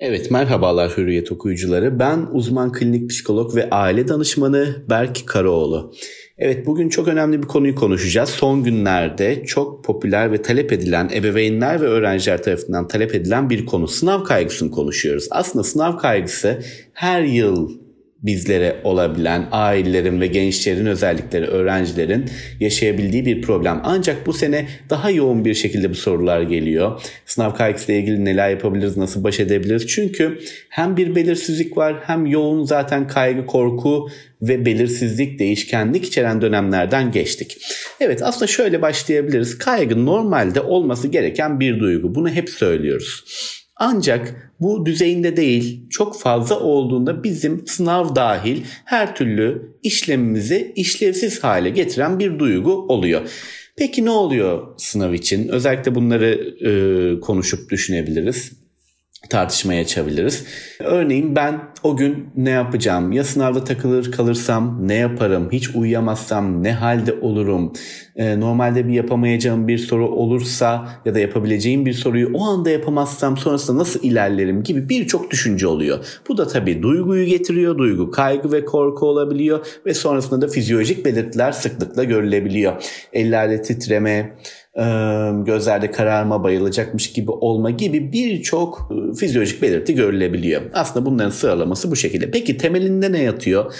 Evet merhabalar Hürriyet okuyucuları. Ben uzman klinik psikolog ve aile danışmanı Berk Karaoğlu. Evet bugün çok önemli bir konuyu konuşacağız. Son günlerde çok popüler ve talep edilen ebeveynler ve öğrenciler tarafından talep edilen bir konu. Sınav kaygısını konuşuyoruz. Aslında sınav kaygısı her yıl bizlere olabilen ailelerin ve gençlerin özellikleri öğrencilerin yaşayabildiği bir problem. Ancak bu sene daha yoğun bir şekilde bu sorular geliyor. Sınav kaygısıyla ilgili neler yapabiliriz, nasıl baş edebiliriz? Çünkü hem bir belirsizlik var hem yoğun zaten kaygı, korku ve belirsizlik, değişkenlik içeren dönemlerden geçtik. Evet aslında şöyle başlayabiliriz. Kaygı normalde olması gereken bir duygu. Bunu hep söylüyoruz. Ancak bu düzeyinde değil çok fazla olduğunda bizim sınav dahil her türlü işlemimizi işlevsiz hale getiren bir duygu oluyor. Peki ne oluyor sınav için? Özellikle bunları e, konuşup düşünebiliriz tartışmaya açabiliriz. Örneğin ben o gün ne yapacağım? Ya sınavda takılır kalırsam ne yaparım? Hiç uyuyamazsam ne halde olurum? Ee, normalde bir yapamayacağım bir soru olursa ya da yapabileceğim bir soruyu o anda yapamazsam sonrasında nasıl ilerlerim gibi birçok düşünce oluyor. Bu da tabii duyguyu getiriyor. Duygu kaygı ve korku olabiliyor ve sonrasında da fizyolojik belirtiler sıklıkla görülebiliyor. Ellerde titreme, gözlerde kararma, bayılacakmış gibi olma gibi birçok fizyolojik belirti görülebiliyor. Aslında bunların sıralaması bu şekilde. Peki temelinde ne yatıyor?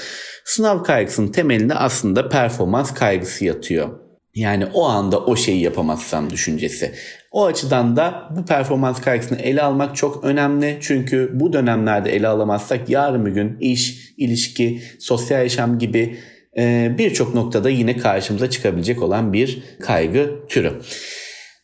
Sınav kaygısının temelinde aslında performans kaygısı yatıyor. Yani o anda o şeyi yapamazsam düşüncesi. O açıdan da bu performans kaygısını ele almak çok önemli. Çünkü bu dönemlerde ele alamazsak yarın bir gün iş, ilişki, sosyal yaşam gibi birçok noktada yine karşımıza çıkabilecek olan bir kaygı türü.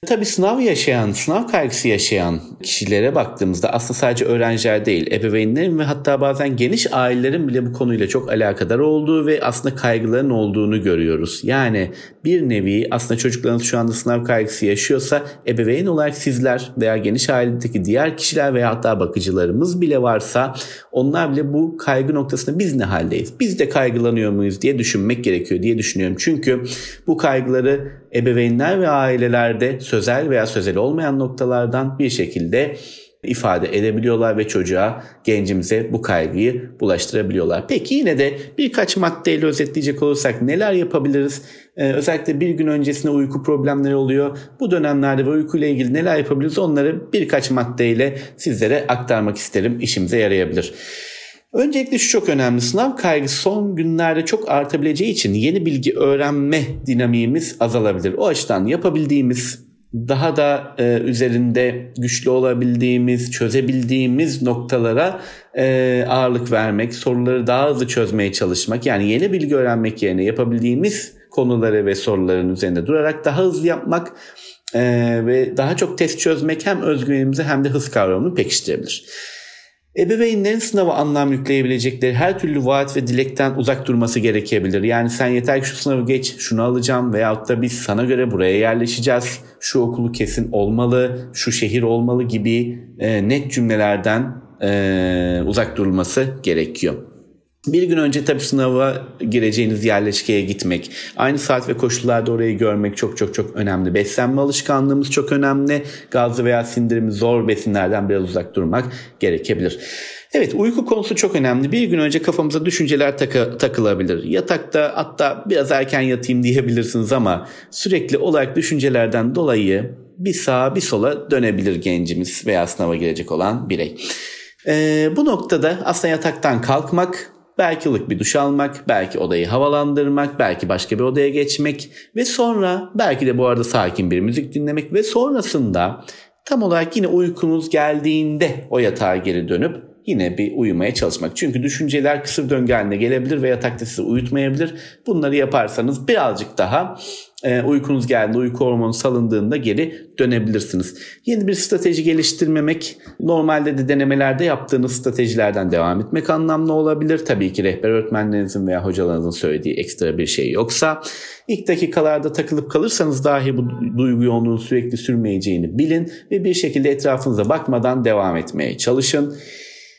Tabii sınav yaşayan, sınav kaygısı yaşayan kişilere baktığımızda aslında sadece öğrenciler değil, ebeveynlerin ve hatta bazen geniş ailelerin bile bu konuyla çok alakadar olduğu ve aslında kaygıların olduğunu görüyoruz. Yani bir nevi aslında çocuklarınız şu anda sınav kaygısı yaşıyorsa ebeveyn olarak sizler veya geniş ailedeki diğer kişiler veya hatta bakıcılarımız bile varsa onlar bile bu kaygı noktasında biz ne haldeyiz? Biz de kaygılanıyor muyuz diye düşünmek gerekiyor diye düşünüyorum. Çünkü bu kaygıları ebeveynler ve ailelerde sözel veya sözel olmayan noktalardan bir şekilde ifade edebiliyorlar ve çocuğa, gencimize bu kaygıyı bulaştırabiliyorlar. Peki yine de birkaç maddeyle özetleyecek olursak neler yapabiliriz? Ee, özellikle bir gün öncesinde uyku problemleri oluyor. Bu dönemlerde ve uykuyla ilgili neler yapabiliriz onları birkaç maddeyle sizlere aktarmak isterim. İşimize yarayabilir. Öncelikle şu çok önemli. Sınav kaygısı son günlerde çok artabileceği için yeni bilgi öğrenme dinamiğimiz azalabilir. O açıdan yapabildiğimiz daha da e, üzerinde güçlü olabildiğimiz, çözebildiğimiz noktalara e, ağırlık vermek, soruları daha hızlı çözmeye çalışmak. Yani yeni bilgi öğrenmek yerine yapabildiğimiz konuları ve soruların üzerinde durarak daha hızlı yapmak e, ve daha çok test çözmek hem özgüvenimizi hem de hız kavramını pekiştirebilir. Ebeveynlerin sınava anlam yükleyebilecekleri her türlü vaat ve dilekten uzak durması gerekebilir. Yani sen yeter ki şu sınavı geç, şunu alacağım veyahut da biz sana göre buraya yerleşeceğiz, şu okulu kesin olmalı, şu şehir olmalı gibi e, net cümlelerden e, uzak durulması gerekiyor. Bir gün önce tabii sınava gireceğiniz yerleşkeye gitmek, aynı saat ve koşullarda orayı görmek çok çok çok önemli. Beslenme alışkanlığımız çok önemli. Gazlı veya sindirimi zor besinlerden biraz uzak durmak gerekebilir. Evet uyku konusu çok önemli. Bir gün önce kafamıza düşünceler takı, takılabilir. Yatakta hatta biraz erken yatayım diyebilirsiniz ama sürekli olarak düşüncelerden dolayı bir sağa bir sola dönebilir gencimiz veya sınava girecek olan birey. Ee, bu noktada aslında yataktan kalkmak Belki ılık bir duş almak, belki odayı havalandırmak, belki başka bir odaya geçmek ve sonra belki de bu arada sakin bir müzik dinlemek ve sonrasında tam olarak yine uykunuz geldiğinde o yatağa geri dönüp yine bir uyumaya çalışmak. Çünkü düşünceler kısır döngü haline gelebilir ve yatakta sizi uyutmayabilir. Bunları yaparsanız birazcık daha e, uykunuz geldiğinde, uyku hormonu salındığında geri dönebilirsiniz. Yeni bir strateji geliştirmemek, normalde de denemelerde yaptığınız stratejilerden devam etmek anlamlı olabilir. Tabii ki rehber öğretmenlerinizin veya hocalarınızın söylediği ekstra bir şey yoksa. ilk dakikalarda takılıp kalırsanız dahi bu duygu yoğunluğun sürekli sürmeyeceğini bilin ve bir şekilde etrafınıza bakmadan devam etmeye çalışın.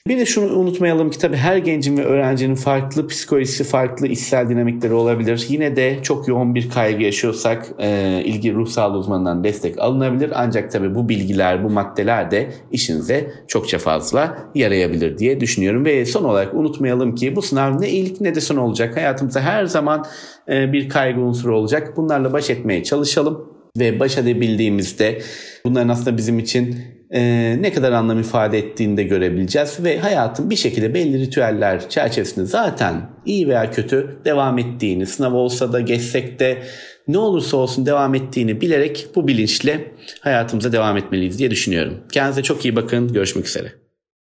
Bir de şunu unutmayalım ki tabii her gencin ve öğrencinin farklı psikolojisi, farklı içsel dinamikleri olabilir. Yine de çok yoğun bir kaygı yaşıyorsak e, ilgi ruh sağlığı uzmanından destek alınabilir. Ancak tabii bu bilgiler, bu maddeler de işinize çokça fazla yarayabilir diye düşünüyorum. Ve son olarak unutmayalım ki bu sınav ne iyilik ne de son olacak. Hayatımızda her zaman e, bir kaygı unsuru olacak. Bunlarla baş etmeye çalışalım ve baş edebildiğimizde bunların aslında bizim için e, ne kadar anlam ifade ettiğini de görebileceğiz ve hayatın bir şekilde belli ritüeller çerçevesinde zaten iyi veya kötü devam ettiğini, sınav olsa da geçsek de ne olursa olsun devam ettiğini bilerek bu bilinçle hayatımıza devam etmeliyiz diye düşünüyorum. Kendinize çok iyi bakın. Görüşmek üzere.